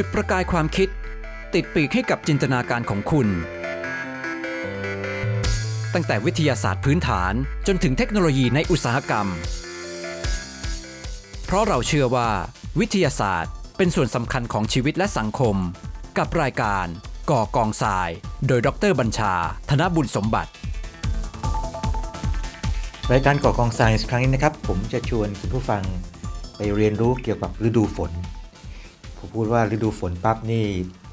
จุดประกายความคิด ติดปีกให้กับจินตนาการของคุณ ตั้งแต่วิทยาศาสตร์พื้นฐานจนถึงเทคโนโลยีในอุตสาหกรรม เพราะเราเชื่อว่า วิทยาศาสตร์เป็นส่วนสำคัญของชีวิตและสังคม กับรายการ ก่อกองทราย โดยดรบัญชา ธนบุญสมบัติรายการก่อกองไซน์ครั้งนี้นะครับ ผมจะชวนคุณผู้ฟังไปเรียนรู้เกี่ยวกับฤดูฝน ผมพูดว่าฤดูฝนปั๊บนี่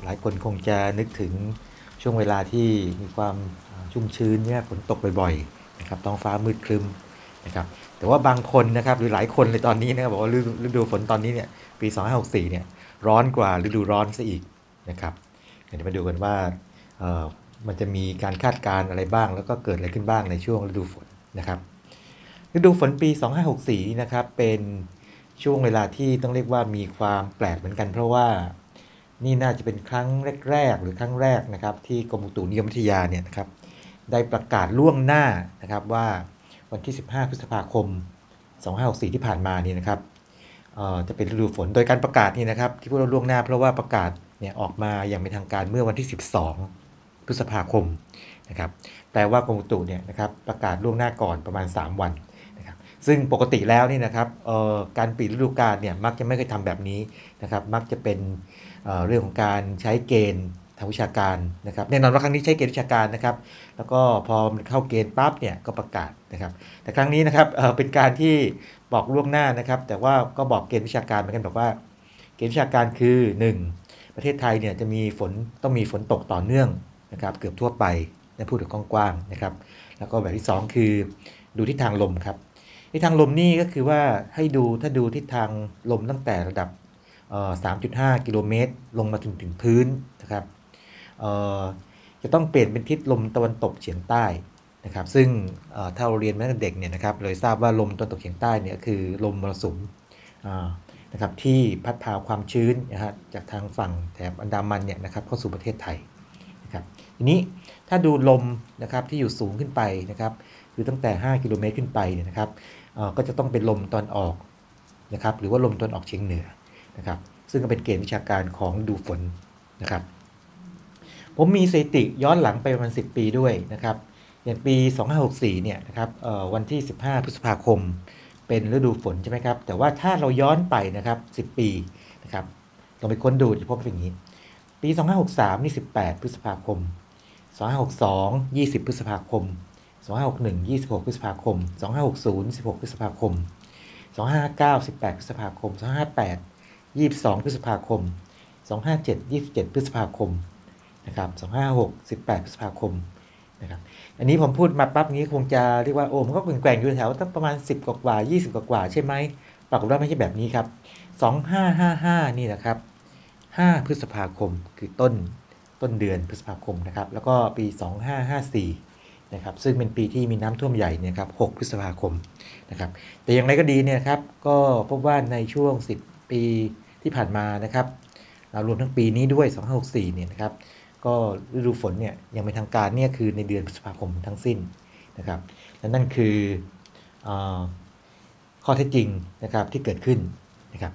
หลายคนคงจะนึกถึงช่วงเวลาที่มีความชุ่มชื้นเนี่ยฝนตกบ่อยๆนะครับท้องฟ้ามืดครึมนะครับแต่ว่าบางคนนะครับหรือหลายคนในตอนนี้นะครับบอกว่าฤดูฝนตอนนี้เนี่ยปี2564เนี่ยร้อนกว่าฤดูร้อนซะอีกนะครับเดี๋ยวมาดูกันว่ามันจะมีการคาดการณ์อะไรบ้าง แล้วก็เกิดอะไรขึ้นบ้างในช่วงฤดูฝนนะครับฤดูฝนปี 2564 นะครับ เป็น ช่วงเวลาที่ต้องเรียกว่ามีความแปลกเหมือนกัน เพราะว่านี่น่าจะเป็นครั้งแรก ๆ หรือครั้งแรกนะครับที่กรมอุตุนิยมวิทยาเนี่ยนะครับได้ประกาศล่วงหน้านะครับว่าวันที่ 15 พฤษภาคม 2564 ที่ผ่านมานี่นะครับจะเป็นฤดูฝนโดยการประกาศนี่นะครับ ที่พูดว่าล่วงหน้าเพราะว่าประกาศเนี่ยออกมาอย่างเป็นทางการเมื่อวันที่ 12 พฤษภาคมนะครับแปลว่ากรมอุตุเนี่ยนะครับประกาศล่วงหน้าก่อนประมาณ 3 วัน ซึ่งปกติแล้วนี่นะครับการปิดฤดูกาลเนี่ยมักจะไม่เคยทำแบบนี้นะครับมักจะเป็นเเรื่องของการใช้เกณฑ์ทางวิชาการนะครับแน่นอนว่าครั้งนี้ใช้เกณฑ์วิชาการนะครับ แล้วก็พอมันเข้าเกณฑ์ปั๊บเนี่ยก็ประกาศนะครับ แต่ครั้งนี้นะครับเเป็นการที่บอกล่วงหน้านะครับ แต่ว่าก็บอกเกณฑ์วิชาการเหมือนกันบอกว่า เกณฑ์วิชาการคือ 1. ประเทศไทยเนี่ยจะมีฝนต้องมีฝนตกต่อเนื่องนะครับ เกือบทั่วไปในพูดถึงกว้างๆนะครับ แล้วก็แบบที่ 2 คือดูทิศทางลมครับ ทิศทางลมนี่ก็คือว่าให้ดูถ้าดูทิศทางลมตั้งแต่ระดับ 3.5 กิโลเมตร ลงมาถึงถึงพื้นนะครับจะต้องเปลี่ยนเป็นทิศลมตะวันตกเฉียงใต้นะครับ ซึ่งถ้าเราเรียนมาตั้งแต่เด็กเนี่ยนะครับเลยทราบว่าลมตะวันตกเฉียงใต้เนี่ยคือลมมรสุมนะครับที่พัดพาความชื้นนะฮะจากทางฝั่งแถบอันดามันเนี่ยนะครับเข้าสู่ประเทศไทยนะครับทีนี้ถ้าดูลมนะครับที่อยู่สูงขึ้นไปนะครับคือตั้งแต่ 5 กิโลเมตรขึ้นไปเนี่ยนะครับ ก็จะต้องเป็นลมตอนออกนะครับหรือว่าลมตอนออกเฉียงเหนือนะครับซึ่งก็เป็นเกณฑ์วิชาการของดูฝนนะครับผมมีสถิติย้อนหลังไปประมาณ 10 ปีด้วยนะครับอย่างปี 2564เนี่ยนะครับวันที่ 15 พฤษภาคม เป็นฤดูฝนใช่ไหมครับแต่ว่าถ้าเราย้อนไปนะครับ10 ปีนะครับลองไปค้นดูจะพบเป็นอย่างนี้ ปี 2563นี่18 พฤษภาคม 2562 20 พฤษภาคม 2561 26 พฤษภาคม 2560 16 พฤษภาคม 2559 18 พฤษภาคม 2558 22 พฤษภาคม 257 27 พฤษภาคมนะครับ256 18 พฤษภาคมนะครับอันนี้ผมพูดมาปั๊บนี้คงจะเรียกว่าโอ้มันก็แกว่งอยู่แถวตั้งประมาณ 10 กว่า20กว่าใช่ไหมปรากฏว่าไม่ใช่แบบนี้ครับ 2555 นี่นะครับ 5 พฤษภาคมคือต้นต้นเดือนพฤษภาคมนะครับ แล้วก็ปี 2554 นะครับซึ่งเป็นปีที่มีน้ำท่วมใหญ่เนี่ยครับ 6 พฤษภาคมนะครับ แต่อย่างไรก็ดีเนี่ยครับ ก็พบว่าในช่วง 10 ปีที่ผ่านมานะครับรวมทั้งปีนี้ด้วย 2564 เนี่ยนะครับ ก็ฤดูฝนเนี่ยยังเป็นทางการเนี่ยคือในเดือนพฤษภาคมทั้งสิ้นนะครับ และนั่นคืออข้อเท็จจริงนะครับที่เกิดขึ้นนะครับ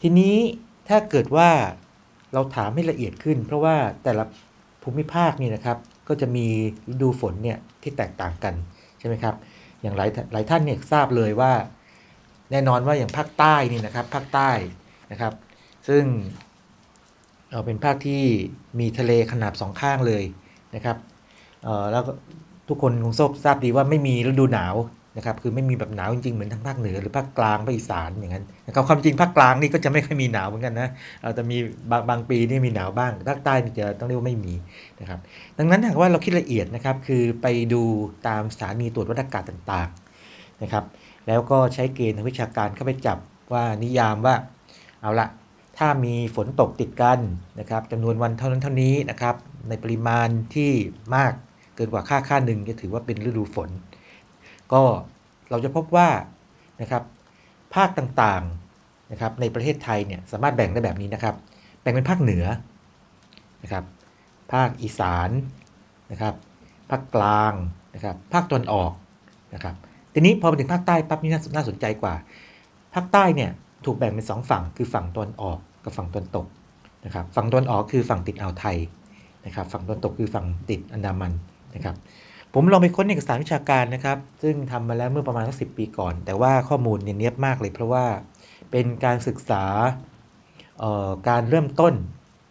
ทีนี้ถ้าเกิดว่าเราถามให้ละเอียดขึ้น เพราะว่าแต่ละภูมิภาคนี่นะครับ ก็จะมีฤดูฝนเนี่ยที่แตกต่างกันใช่ไหมครับ อย่างหลายหลายท่านเนี่ยทราบเลยว่า แน่นอนว่าอย่างภาคใต้นี่นะครับภาคใต้นะครับ ซึ่งเเป็นภาคที่มีทะเลขนาบสองข้างเลยนะครับแล้วทุกคนคงทราบดีว่าไม่มีฤดูหนาว นะครับคือไม่มีแบบหนาวจริงๆเหมือนทางภาคเหนือหรือภาคกลางภาคอีสานอย่างนั้นนะครับความจริงภาคกลางนี่ก็จะไม่ค่อยมีหนาวเหมือนกันนะแต่มีบางบางปีนี่มีหนาวบ้างภาคใต้นี่จะต้องเรียกว่าไม่มีนะครับดังนั้นหากว่าเราคิดละเอียดนะครับคือไปดูตามสถานีตรวจวัดอากาศต่างๆนะครับแล้วก็ใช้เกณฑ์ทางวิชาการเข้าไปจับว่านิยามว่าเอาละถ้ามีฝนตกติดกันนะครับจำนวนวันเท่านั้นเท่านี้นะครับในปริมาณที่มากเกินกว่าค่าค่าหนึ่งจะถือว่าเป็นฤดูฝน ก็เราจะพบว่านะครับภาคต่างๆนะครับในประเทศไทยเนี่ยสามารถแบ่งได้แบบนี้นะครับ แบ่งเป็นภาคเหนือนะครับภาคอีสานนะครับภาคกลางนะครับภาคตะวันออกนะครับทีนี้พอมาถึงภาคใต้ปั๊บนี่น่าสนใจกว่า ภาคใต้เนี่ยถูกแบ่งเป็น 2 ฝั่งคือฝั่งตะวันออกกับฝั่งตะวันตกนะครับฝั่งตะวันออกคือฝั่งติดอ่าวไทยนะครับฝั่งตะวันตกคือฝั่งติดอันดามันนะครับ ผมลองไปค้นเอกสารวิชาการนะครับ ซึ่งทำมาแล้วเมื่อประมาณสักสิปีก่อน แต่ว่าข้อมูลเนี่ยเนียบมากเลย เพราะว่าเป็นการศึกษาการเริ่มต้น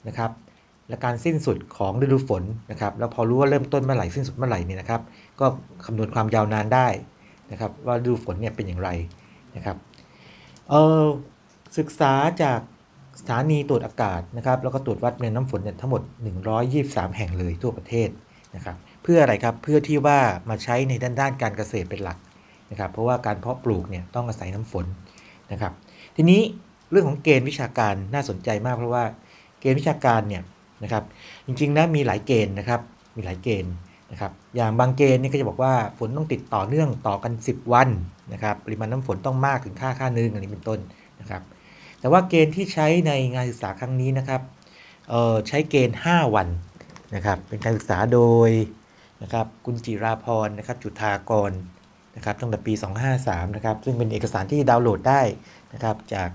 นะครับ และการสิ้นสุดของฤดูฝนนะครับ แล้วพอรู้ว่าเริ่มต้นเมื่อไหร่สิ้นสุดเมื่อไหร่เนี่ยนะครับ ก็คำนวณความยาวนานได้นะครับ ว่าฤดูฝนเนี่ยเป็นอย่างไรนะครับเออศึกษาจากสถานีตรวจอากาศนะครับ แล้วก็ตรวจวัดปริมาณน้ำฝนเนี่ยทั้งหมด 123 แห่งเลยทั่วประเทศนะครับ เพื่ออะไรครับเพื่อที่ว่ามาใช้ในด้านด้านการเกษตรเป็นหลักนะครับ เพราะว่าการเพาะปลูกเนี่ยต้องอาศัยน้ำฝนนะครับ ทีนี้เรื่องของเกณฑ์วิชาการน่าสนใจมากเพราะว่าเกณฑ์วิชาการเนี่ยนะครับ จริงๆนะมีหลายเกณฑ์นะครับ มีหลายเกณฑ์นะครับ อย่างบางเกณฑ์นี่ก็จะบอกว่าฝนต้องติดต่อเนื่องต่อกัน 10 วันนะครับปริมาณน้ำฝนต้องมากถึงค่าค่านึงอันนี้เป็นต้นนะครับ แต่ว่าเกณฑ์ที่ใช้ในงานศึกษาครั้งนี้นะครับเออใช้เกณฑ์ 5 วันนะครับ เป็นการศึกษาโดย นะครับคุณจิราพรนะครับจุธากรนะครับตั้งแต่ปี 253นะครับซึ่งเป็นเอกสารที่ดาวน์โหลดได้นะครับจาก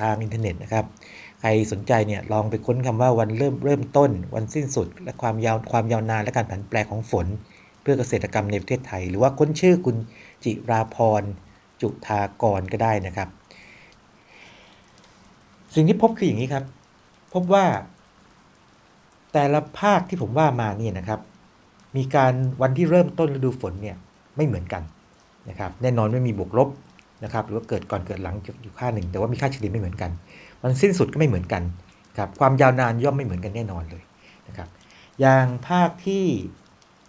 ทางอินเทอร์เน็ตนะครับใครสนใจเนี่ยลองไปค้นคำว่าวันเริ่มเริ่มต้น วันสิ้นสุด และความยาวความยาวนานและการผันแปรของฝน เพื่อเกษตรกรรมในประเทศไทย หรือว่าค้นชื่อคุณจิราพรจุธากรก็ได้นะครับ สิ่งที่พบคืออย่างนี้ครับ พบว่าแต่ละภาคที่ผมว่ามาเนี่ยนะครับ มีการวันที่เริ่มต้นฤดูฝนเนี่ยไม่เหมือนกันนะครับแน่นอนไม่มีบวกลบนะครับหรือว่าเกิดก่อนเกิดหลังอยู่ค่าหนึ่ง แต่ว่ามีค่าเฉลี่ยไม่เหมือนกันวันสิ้นสุดก็ไม่เหมือนกันครับความยาวนานย่อมไม่เหมือนกันแน่นอนเลยนะครับอย่างภาคที่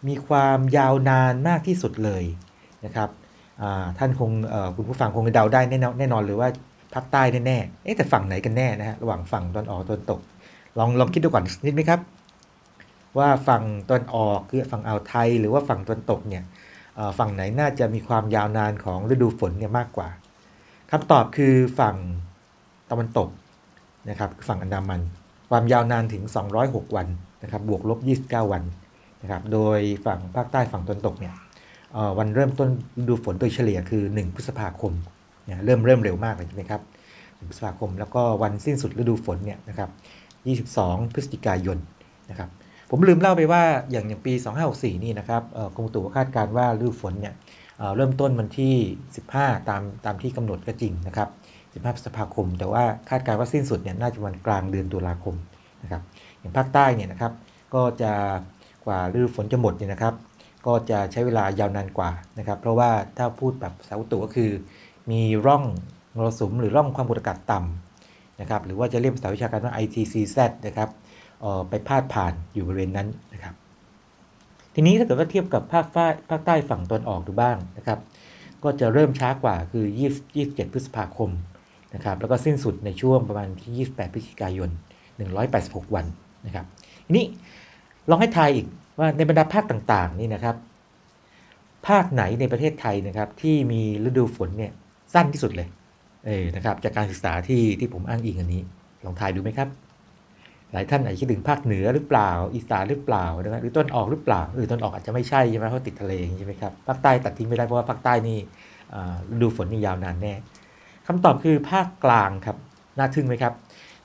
มีความยาวนานมากที่สุดเลยนะครับท่านคงคุณผู้ฟังคงเดาได้แน่นอนแน่นอนเลยว่าภาคใต้แน่ๆเอ๊ะแต่ฝั่งไหนกันแน่นะฮะระหว่างฝั่งตอนออกตอนตก ลองลองคิดดูก่อนนิดไหมครับ ว่าฝั่งตอนออกคือฝั่งอ่าวไทย หรือว่าฝั่งตอนตกเนี่ยฝั่งไหนน่าจะมีความยาวนานของฤดูฝนเนี่ยมากกว่าคำตอบคือฝั่งตะวันตกนะครับฝั่งอันดามัน ความยาวนานถึง 206 วันนะครับบวกลบ 29 วันนะครับโดยฝั่งภาคใต้ฝั่งตะวันตกเนี่ยวันเริ่มต้นฤดูฝนโดยเฉลี่ยคือ 1 พฤษภาคมเนี่ยเริ่มเริ่มเร็วมากเลยใช่ไหมครับ1พฤษภาคม แล้วก็วันสิ้นสุดฤดูฝนเนี่ยนะครับ22 พฤศจิกายนนะครับ ผมลืมเล่าไปว่าอย่างอย่างปี 2564 นี่นะครับกรมอุตุก็คาดการณ์ว่าฤดูฝนเนี่ยเเริ่มต้นวันที่ 15 ตามตามที่กำหนดก็จริงนะครับ 15พฤษภาคม แต่ว่าคาดการณ์ว่าสิ้นสุดเนี่ยน่าจะวันกลางเดือนตุลาคมนะครับอย่างภาคใต้เนี่ยนะครับก็จะกว่าฤดูฝนจะหมดเนี่ยนะครับ ก็จะใช้เวลายาวนานกว่านะครับ เพราะว่าถ้าพูดแบบภาษาอุตุก็คือ มีร่องมรสุมหรือร่องความกดอากาศต่ำนะครับหรือว่าจะเรียกภาษาวิชาการว่า ITCZ นะครับ ไปพาดผ่านอยู่บริเวณนั้นนะครับ ทีนี้ถ้าเกิดว่าเทียบกับภาคใต้ภาคใต้ฝั่งตอนออกดูบ้างนะครับ ก็จะเริ่มช้ากว่าคือ20 27 พฤษภาคมนะครับ แล้วก็สิ้นสุดในช่วงประมาณที่ 28 พฤศจิกายน 186 วันนะครับ ทีนี้ลองให้ทายอีกว่าในบรรดาภาคต่างๆนี่นะครับ ภาคไหนในประเทศไทยนะครับที่มีฤดูฝนเนี่ยสั้นที่สุดเลย เออนะครับจากการศึกษาที่ที่ผมอ้างอิงอันนี้ ลองทายดูไหมครับ หลายท่านอาจจะคิดถึงภาคเหนือหรือเปล่า อีสานหรือเปล่านะครับหรือต้นออกหรือเปล่าหรือต้นออกอาจจะไม่ใช่ใช่ไหมเพราะติดทะเลใช่ไหมครับภาคใต้ตัดทิ้งไม่ได้เพราะว่าภาคใต้นี่ฤดูฝนนี่ยาวนานแน่คำตอบคือภาคกลางครับน่าทึ่งไหมครับ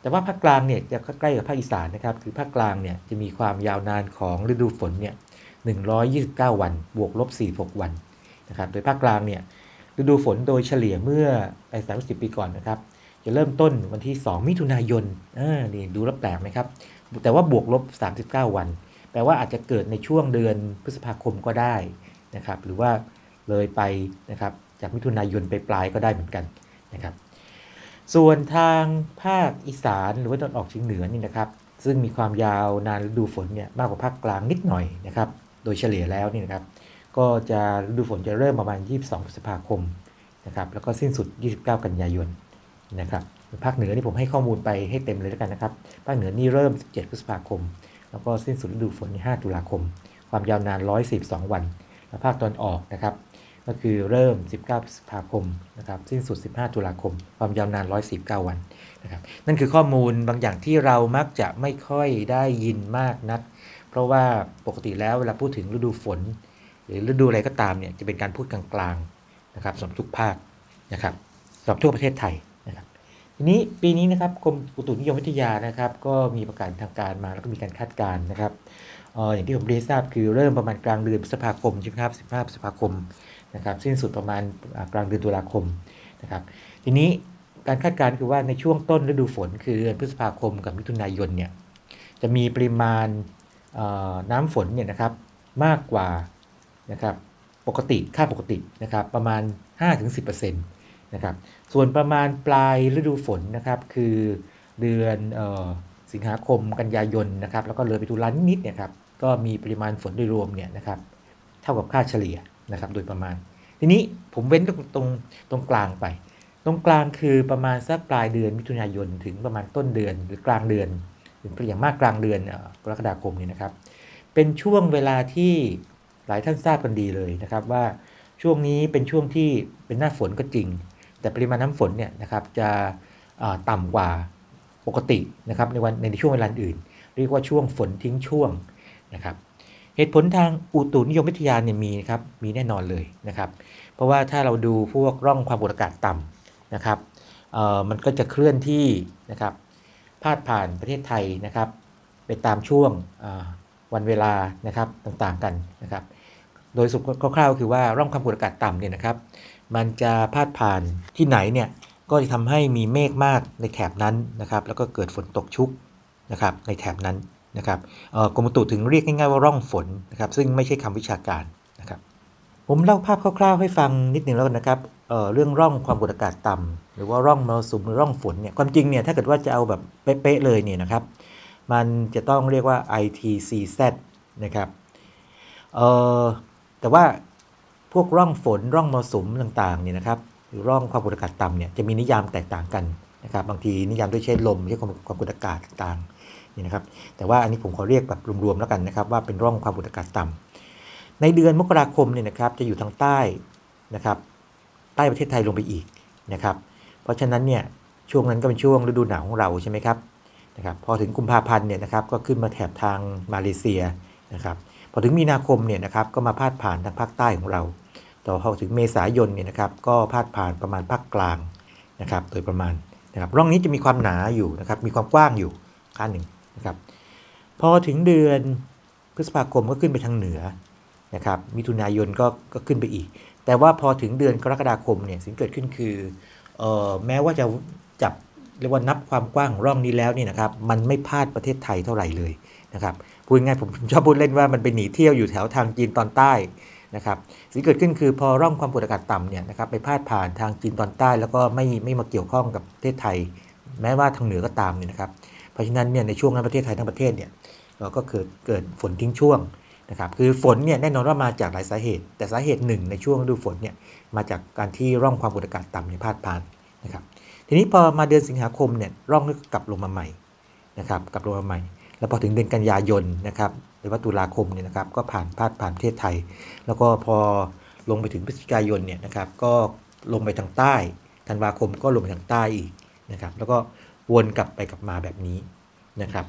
แต่ว่าภาคกลางเนี่ยจะใกล้กับภาคอีสานนะครับคือภาคกลางเนี่ยจะมีความยาวนานของฤดูฝนเนี่ย129 วัน บวกลบ 46 วันนะครับ โดยภาคกลางเนี่ยฤดูฝนโดยเฉลี่ยเมื่อไป30 ปีก่อนนะครับ จะเริ่มต้นวันที่ 2 มิถุนายนอ่านี่ดูแล้วแปลกไหมครับ แต่ว่าบวกลบ 39 วัน แปลว่าอาจจะเกิดในช่วงเดือนพฤษภาคมก็ได้นะครับ หรือว่าเลยไปนะครับจากมิถุนายนไปปลายก็ได้เหมือนกันนะครับ ส่วนทางภาคอีสานหรือว่าตอนออกเฉียงเหนือนี่นะครับ ซึ่งมีความยาวนานฤดูฝนเนี่ยมากกว่าภาคกลางนิดหน่อยนะครับ โดยเฉลี่ยแล้วนี่นะครับ ก็จะฤดูฝนจะเริ่มประมาณ 22 พฤษภาคมนะครับ แล้วก็สิ้นสุด 29 กันยายน นะครับภาคเหนือนี่ผมให้ข้อมูลไปให้เต็มเลยแล้วกันนะครับ ภาคเหนือนี่เริ่ม 17 พฤษภาคม แล้วก็สิ้นสุดฤดูฝน 5 ตุลาคม ความยาวนาน 142 วัน และภาคตอนออกนะครับ ก็คือเริ่ม 19 พฤษภาคมนะครับ สิ้นสุด 15 ตุลาคม ความยาวนาน 149 วันนะครับ นั่นคือข้อมูลบางอย่างที่เรามักจะไม่ค่อยได้ยินมากนัก เพราะว่าปกติแล้วเวลาพูดถึงฤดูฝน หรือฤดูอะไรก็ตามเนี่ย จะเป็นการพูดกลางๆนะครับสำหรับทุกภาคนะครับสำหรับทั่วประเทศไทย ทีนี้ปีนี้นะครับกรมอุตุนิยมวิทยานะครับ ก็มีประกาศทางการมาแล้วก็มีการคาดการณ์นะครับอย่างที่ผมเรียนทราบคือเริ่มประมาณกลางเดือนพฤษภาคมใช่ไหมครับ15พฤษภาคมนะครับสิ้นสุดประมาณกลางเดือนตุลาคมนะครับ ทีนี้การคาดการณ์คือว่าในช่วงต้นฤดูฝน คือเดือนพฤษภาคมกับมิถุนายนเนี่ยจะมีปริมาณน้ำฝนเนี่ยนะครับมากกว่านะครับปกติค่าปกตินะครับประมาณ 5-10%นะครับ ส่วนประมาณปลายฤดูฝนนะครับ คือเดือนออสิงหาคมกันยายนนะครับ แล้วก็เลยไปตุลานิดเนี่ยครับก็มีปริมาณฝนโดยรวมเนี่ยนะครับเท่ากับค่าเฉลี่ยนะครับโดยประมาณ ทีนี้ผมเว้นตรงตรงตรงกลางไป ตรงกลางคือประมาณสักปลายเดือนมิถุนายนถึงประมาณต้นเดือนหรือกลางเดือนหรืออย่างมากกลางเดือนกรกฎาคมนี่นะครับ เป็นช่วงเวลาที่หลายท่านทราบกันดีเลยนะครับว่าช่วงนี้เป็นช่วงที่เป็นหน้าฝนก็จริง แต่ปริมาณน้ำฝนเนี่ยนะครับจะอ่าต่ำกว่าปกตินะครับในวันในช่วงเวลาอื่น เรียกว่าช่วงฝนทิ้งช่วงนะครับเหตุผลทางอุตุนิยมวิทยาเนี่ยมีครับมีแน่นอนเลยนะครับ เพราะว่าถ้าเราดูพวกร่องความกดอากาศต่ำนะครับเออมันก็จะเคลื่อนที่นะครับพาดผ่านประเทศไทยนะครับ ไปตามช่วงวันเวลานะครับต่างๆกันนะครับ โดยสรุปคร่าวๆคือว่าร่องความกดอากาศต่ำเนี่ยนะครับ มันจะพาดผ่านที่ไหนเนี่ยก็จะทำให้มีเมฆมากในแถบนั้นนะครับ แล้วก็เกิดฝนตกชุกนะครับในแถบนั้นนะครับกรมอุตุถึงเรียกง่ายๆว่าร่องฝนนะครับ ซึ่งไม่ใช่คำวิชาการนะครับ ผมเล่าภาพคร่าวๆ ให้ฟังนิดหนึ่งแล้วกันนะครับเเรื่องร่องความกดอากาศต่ำหรือว่าร่องมรสุมหรือร่องฝนเนี่ยความจริงเนี่ยถ้าเกิดว่าจะเอาแบบเป๊ะๆเลยเนี่ยนะครับ มันจะต้องเรียกว่า ITCZ นะครับแต่ว่า วกร่องฝนร่องมรสุมต่างๆเนี่ยนะครับหรือร่องความกดอากาศต่ำเนี่ยจะมีนิยามแตกต่างกันนะครับบางทีนิยามด้วยใช้ลมใช้ความความกดอากาศต่างๆนี่นะครับแต่ว่าอันนี้ผมขอเรียกแบบรวมๆแล้วกันนะครับว่าเป็นร่องความกดอากาศต่ำในเดือนมกราคมเนี่ยนะครับจะอยู่ทางใต้นะครับใต้ประเทศไทยลงไปอีกนะครับเพราะฉะนั้นเนี่ยช่วงนั้นก็เป็นช่วงฤดูหนาวของเราใช่ไหมครับนะครับพอถึงกุมภาพันธ์เนี่ยนะครับก็ขึ้นมาแถบทางมาเลเซียนะครับพอถึงมีนาคมเนี่ยนะครับก็มาพาดผ่านทางภาคใต้ของเรา ต่อพอถึงเมษายนเนี่ยนะครับก็พาดผ่านประมาณภาคกลางนะครับโดยประมาณนะครับร่องนี้จะมีความหนาอยู่นะครับมีความกว้างอยู่ค่าหนึ่งนะครับพอถึงเดือนพฤษภาคมก็ขึ้นไปทางเหนือนะครับมิถุนายนก็ก็ขึ้นไปอีก แต่ว่าพอถึงเดือนกรกฎาคมเนี่ยสิ่งเกิดขึ้นคือเอ่อแม้ว่าจะจับเรียกว่านับความกว้างของร่องนี้แล้วเนี่ยนะครับมันไม่พาดประเทศไทยเท่าไหร่เลยนะครับพูดง่ายๆผมชอบพูดเล่นว่ามันไปหนีเที่ยวอยู่แถวทางจีนตอนใต้ นะครับสิ่งเกิดขึ้นคือพอร่องความกดอากาศต่ำเนี่ยนะครับไปพาดผ่านทางจีนตอนใต้แล้วก็ไม่ไม่มาเกี่ยวข้องกับประเทศไทย แม้ว่าทางเหนือก็ตามเนี่ยนะครับเพราะฉะนั้นเนี่ยในช่วงนั้นประเทศไทยทั้งประเทศเนี่ยเราก็เกิดเกิดฝนทิ้งช่วงนะครับคือฝนเนี่ยแน่นอนว่ามาจากหลายสาเหตุ แต่สาเหตุหนึ่งในช่วงฤดูฝนเนี่ยมาจากการที่ร่องความกดอากาศต่ำเนี่ยพาดผ่านนะครับทีนี้พอมาเดือนสิงหาคมเนี่ยร่องก็กลับลงมาใหม่นะครับกลับลงมาใหม่ แล้วพอถึงเดือนกันยายนนะครับ รือว่าตุลาคมเนี่ยนะครับก็ผ่านพาดผ่านประเทศไทย แล้วก็พอลงไปถึงพฤศจิกายนเนี่ยนะครับก็ลงไปทางใต้ธันวาคมก็ลงไปทางใต้อีกนะครับแล้วก็วนกลับไปกลับมาแบบนี้นะครับ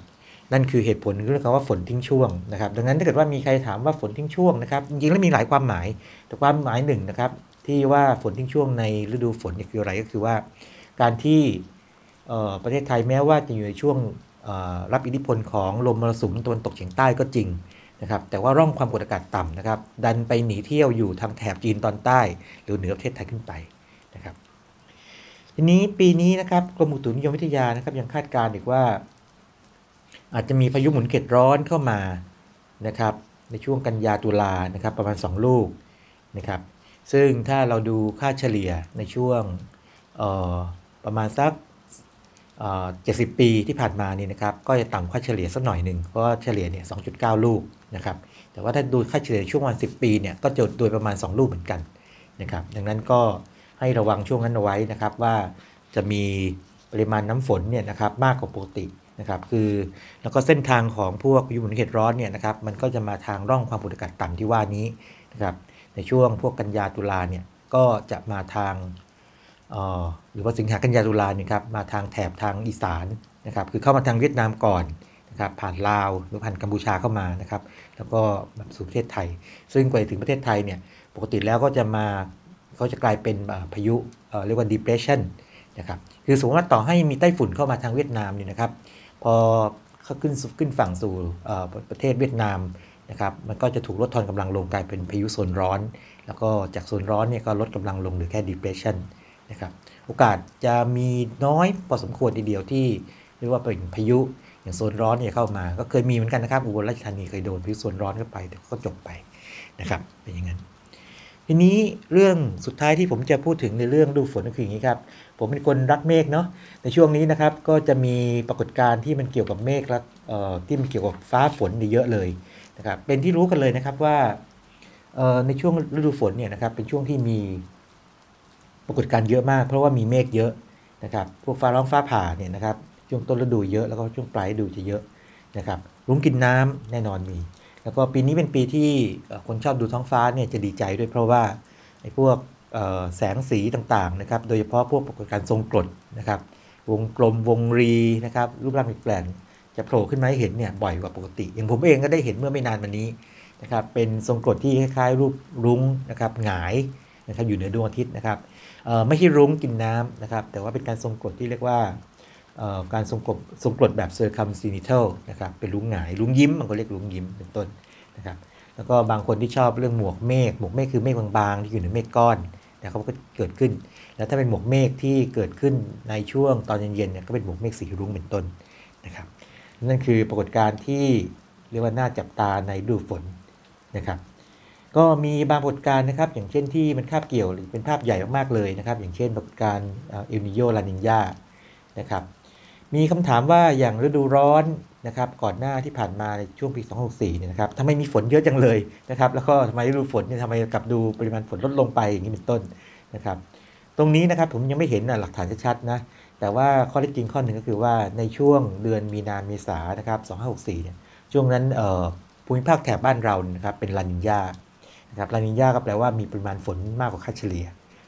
นั่นคือเหตุผลเรื่องคำว่าฝนทิ้งช่วงนะครับดังนั้นถ้าเกิดว่ามีใครถามว่าฝนทิ้งช่วงนะครับจริงๆแล้วมีหลายความหมาย แต่ความหมายหนึ่งนะครับที่ว่าฝนทิ้งช่วงในฤดูฝนเนี่ยคืออะไรก็คือว่า การที่เอ่อประเทศไทยแม้ว่าจะอยู่ในช่วง รับอิทธิพลของลมมรสุมตะวันตกเฉียงใต้ก็จริงนะครับแต่ว่าร่องความกดอากาศต่ำนะครับ ดันไปหนีเที่ยวอยู่ทางแถบจีนตอนใต้ หรือเหนือประเทศไทยขึ้นไปนะครับทีนี้ปีนี้นะครับกรมอุตุนิยมวิทยานะครับยังคาดการณ์อีกว่า อาจจะมีพายุหมุนเขตร้อนเข้ามานะครับ ในช่วงกันยาตุลานะครับ ประมาณ 2 ลูกนะครับ ซึ่งถ้าเราดูค่าเฉลี่ยในช่วงออประมาณสัก 70 ปีที่ผ่านมานี่นะครับก็จะต่ำค่าเฉลี่ยสักหน่อยหนึ่งเพราะว่าเฉลี่ยเนี่ย 2.9 ลูกนะครับแต่ว่าถ้าดูค่าเฉลี่ยช่วงวัน 10 ปีเนี่ยก็จะโดยประมาณ 2 ลูกเหมือนกันนะครับดังนั้นก็ให้ระวังช่วงนั้นเอาไว้นะครับว่าจะมีปริมาณน้ำฝนเนี่ยนะครับมากกว่าปกตินะครับคือแล้วก็เส้นทางของพวกพายุหมุนเขตร้อนเนี่ยนะครับมันก็จะมาทางร่องความกดอากาศต่ำที่ว่านี้นะครับในช่วงพวกกันยาตุลาเนี่ยก็จะมาทาง หรือว่าสิงหากันยาตุลาเนี่ยครับมาทางแถบทางอีสานนะครับคือเข้ามาทางเวียดนามก่อนนะครับผ่านลาวหรือผ่านกัมพูชาเข้ามานะครับแล้วก็แบบสู่ประเทศไทย ซึ่งกว่าจะถึงประเทศไทยเนี่ยปกติแล้วก็จะมาเขาจะกลายเป็นพายุเรียกว่า depression นะครับคือสมมติว่าต่อให้มีไต้ฝุ่นเข้ามาทางเวียดนามเนี่ยนะครับพอเขาขึ้นขึ้นฝั่งสู่ประเทศเวียดนามนะครับมันก็จะถูกลดทอนกำลังลงกลายเป็นพายุโซนร้อน แล้วก็จากโซนร้อนเนี่ยก็ลดกำลังลงหลือแค่ depression นะครับโอกาสจะมีน้อยพอสมควรทีเดียวที่เรียกว่าเป็นพายุอย่างโซนร้อนเนี่ยเข้ามา ก็เคยมีเหมือนกันนะครับอุบลราชธานีเคยโดนพายุโซนร้อนเข้าไปแต่ก็จบไปนะครับเป็นอย่างนั้นทีนี้เรื่องสุดท้ายที่ผมจะพูดถึงในเรื่องดูฝนก็คืออย่างนี้ครับผมเป็นคนรักเมฆเนาะในช่วงนี้นะครับก็จะมีปรากฏการณ์ที่มันเกี่ยวกับเมฆและที่มันเกี่ยวกับฟ้าฝนเนี่ยเยอะเลยนะครับเป็นที่รู้กันเลยนะครับว่าในช่วงฤดูฝนเนี่ยนะครับเป็นช่วงที่มี ปรากฏการณ์เยอะมาก เพราะว่ามีเมฆเยอะนะครับพวกฟ้าร้องฟ้าผ่าเนี่ยนะครับช่วงต้นฤดูเยอะแล้วก็ช่วงปลายฤดูจะเยอะนะครับรุ้งกินน้ำแน่นอนมี แล้วก็ปีนี้เป็นปีที่คนชอบดูท้องฟ้าเนี่ยจะดีใจด้วยเพราะว่าไอ้พวกแสงสีต่างๆนะครับโดยเฉพาะพวกปรากฏการณ์ทรงกรดนะครับวงกลมวงรีนะครับรูปร่างแปลกๆจะโผล่ขึ้นมาให้เห็นเนี่ยบ่อยกว่าปกติ อย่างผมเองก็ได้เห็นเมื่อไม่นานมานี้นะครับเป็นทรงกรดที่คล้ายๆรูปรุ้งนะครับหงายนะครับอยู่เหนือดวงอาทิตย์นะครับ ไม่ใช่รุ้งกินน้ำนะครับ แต่ว่าเป็นการทรงกรดที่เรียกว่าการทรงกรดทรงกรดแบบ circumzenithal นะครับ เป็นลุงหงายลุงยิ้มมันก็เรียกลุงยิ้มเป็นต้นนะครับ แล้วก็บางคนที่ชอบเรื่องหมวกเมฆ หมวกเมฆคือเมฆบางๆ ที่อยู่ในเมฆก้อนนะครับก็เกิดขึ้น แล้วถ้าเป็นหมวกเมฆที่เกิดขึ้นในช่วงตอนเย็นๆเนี่ยก็เป็นหมวกเมฆสีรุ้งเป็นต้นนะครับ นั่นคือปรากฏการณ์ที่เรียกว่าน่าจับตาในดูฝนนะครับ ก็มีบางปรากฏการณ์นะครับ อย่างเช่นที่มันคาบเกี่ยวหรือเป็นภาพใหญ่มากๆเลยนะครับ อย่างเช่นปรากฏการณ์เอลนิโยลานินยานะครับ มีคำถามว่าอย่างฤดูร้อนนะครับก่อนหน้าที่ผ่านมาในช่วงปี 264เนี่ยนะครับทำไมมีฝนเยอะจังเลยนะครับ แล้วก็ทำไมฤดูฝนเนี่ยทำไมกลับดูปริมาณฝนลดลงไปอย่างนี้เป็นต้นนะครับ ตรงนี้นะครับผมยังไม่เห็นนะหลักฐานชัดๆนะแต่ว่าข้อเท็จจริงข้อหนึ่งก็คือว่าในช่วงเดือนมีนาเมษานะครับ2564เนี่ยช่วงนั้นภูมิภาคแถบบ้านเรานะครับเป็นลานินยา นะครับลานินยาก็แปลว่ามีปริมาณฝนมากกว่าค่าเฉลี่ย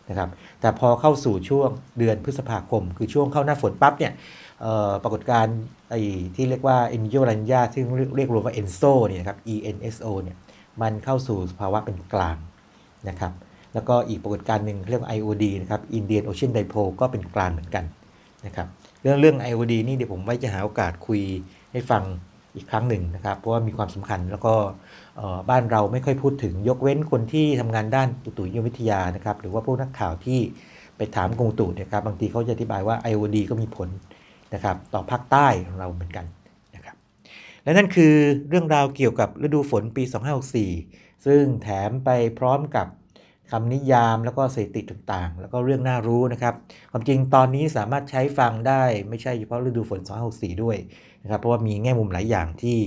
นะครับแต่พอเข้าสู่ช่วงเดือนพฤษภาคม คือช่วงเข้าหน้าฝนปั๊บเนี่ยปรากฏการณ์ไอ้ที่เรียกว่า e n i o l a n y a ซึ่งเรียกเรียกรวมว่า ENSO เนี่ยครับ ENSO เนี่ยมันเข้าสู่สภาวะเป็นกลางนะครับแล้วก็อีกปรากฏการณ์หนึ่งเรียกว่า IOD นะครับ Indian Ocean Dipole ก็เป็นกลางเหมือนกันนะครับเรื่องเรื่อง IOD นี่เดี๋ยวผมไว้จะหาโอกาสคุยให้ฟัง อีกครั้งหนึ่งนะครับ เพราะว่ามีความสำคัญแล้วก็บ้านเราไม่ค่อยพูดถึงยกเว้นคนที่ทำงานด้านอุตุนิยมวิทยานะครับ หรือว่าพวกนักข่าวที่ไปถามกรมอุตุนะครับ บางทีเขาจะอธิบายว่า IOD ก็มีผลนะครับ ต่อภาคใต้ของเราเหมือนกันนะครับ และนั่นคือเรื่องราวเกี่ยวกับฤดูฝนปี 2564 ซึ่งแถมไปพร้อมกับคำนิยามแล้วก็สถิติต่างๆ แล้วก็เรื่องน่ารู้นะครับ ความจริงตอนนี้สามารถใช้ฟังได้ไม่ใช่เฉพาะฤดูฝน 2564 ด้วย นะครับเพราะว่ามีแง่มุมหลายอย่างที่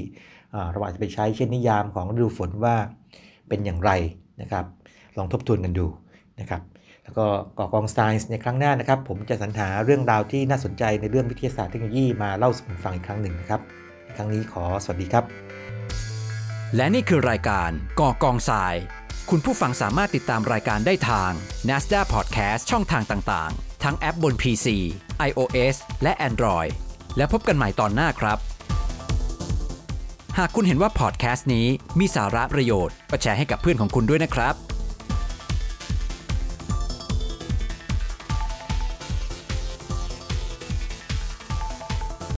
เราอาจจะไปใช้เช่นนิยามของฤดูฝนว่าเป็นอย่างไรนะครับลองทบทวนกันดูนะครับแล้วก็ก่อกองไซน์ในครั้งหน้านะครับ ผมจะสรรหาเรื่องราวที่น่าสนใจในเรื่องวิทยาศาสตร์เทคโนโลยีมาเล่าสู่กันฟังอีกครั้งหนึ่งนะครับในครั้งนี้ขอสวัสดีครับ และนี่คือรายการก่อกองทราย คุณผู้ฟังสามารถติดตามรายการได้ทาง NASDA Podcast ช่องทางต่างๆ ทั้งแอปบน PC iOS และ Android และพบกันใหม่ตอนหน้าครับ หากคุณเห็นว่าพอดแคสต์นี้มีสาระประโยชน์ก็แชร์ให้กับเพื่อนของคุณด้วยนะครับ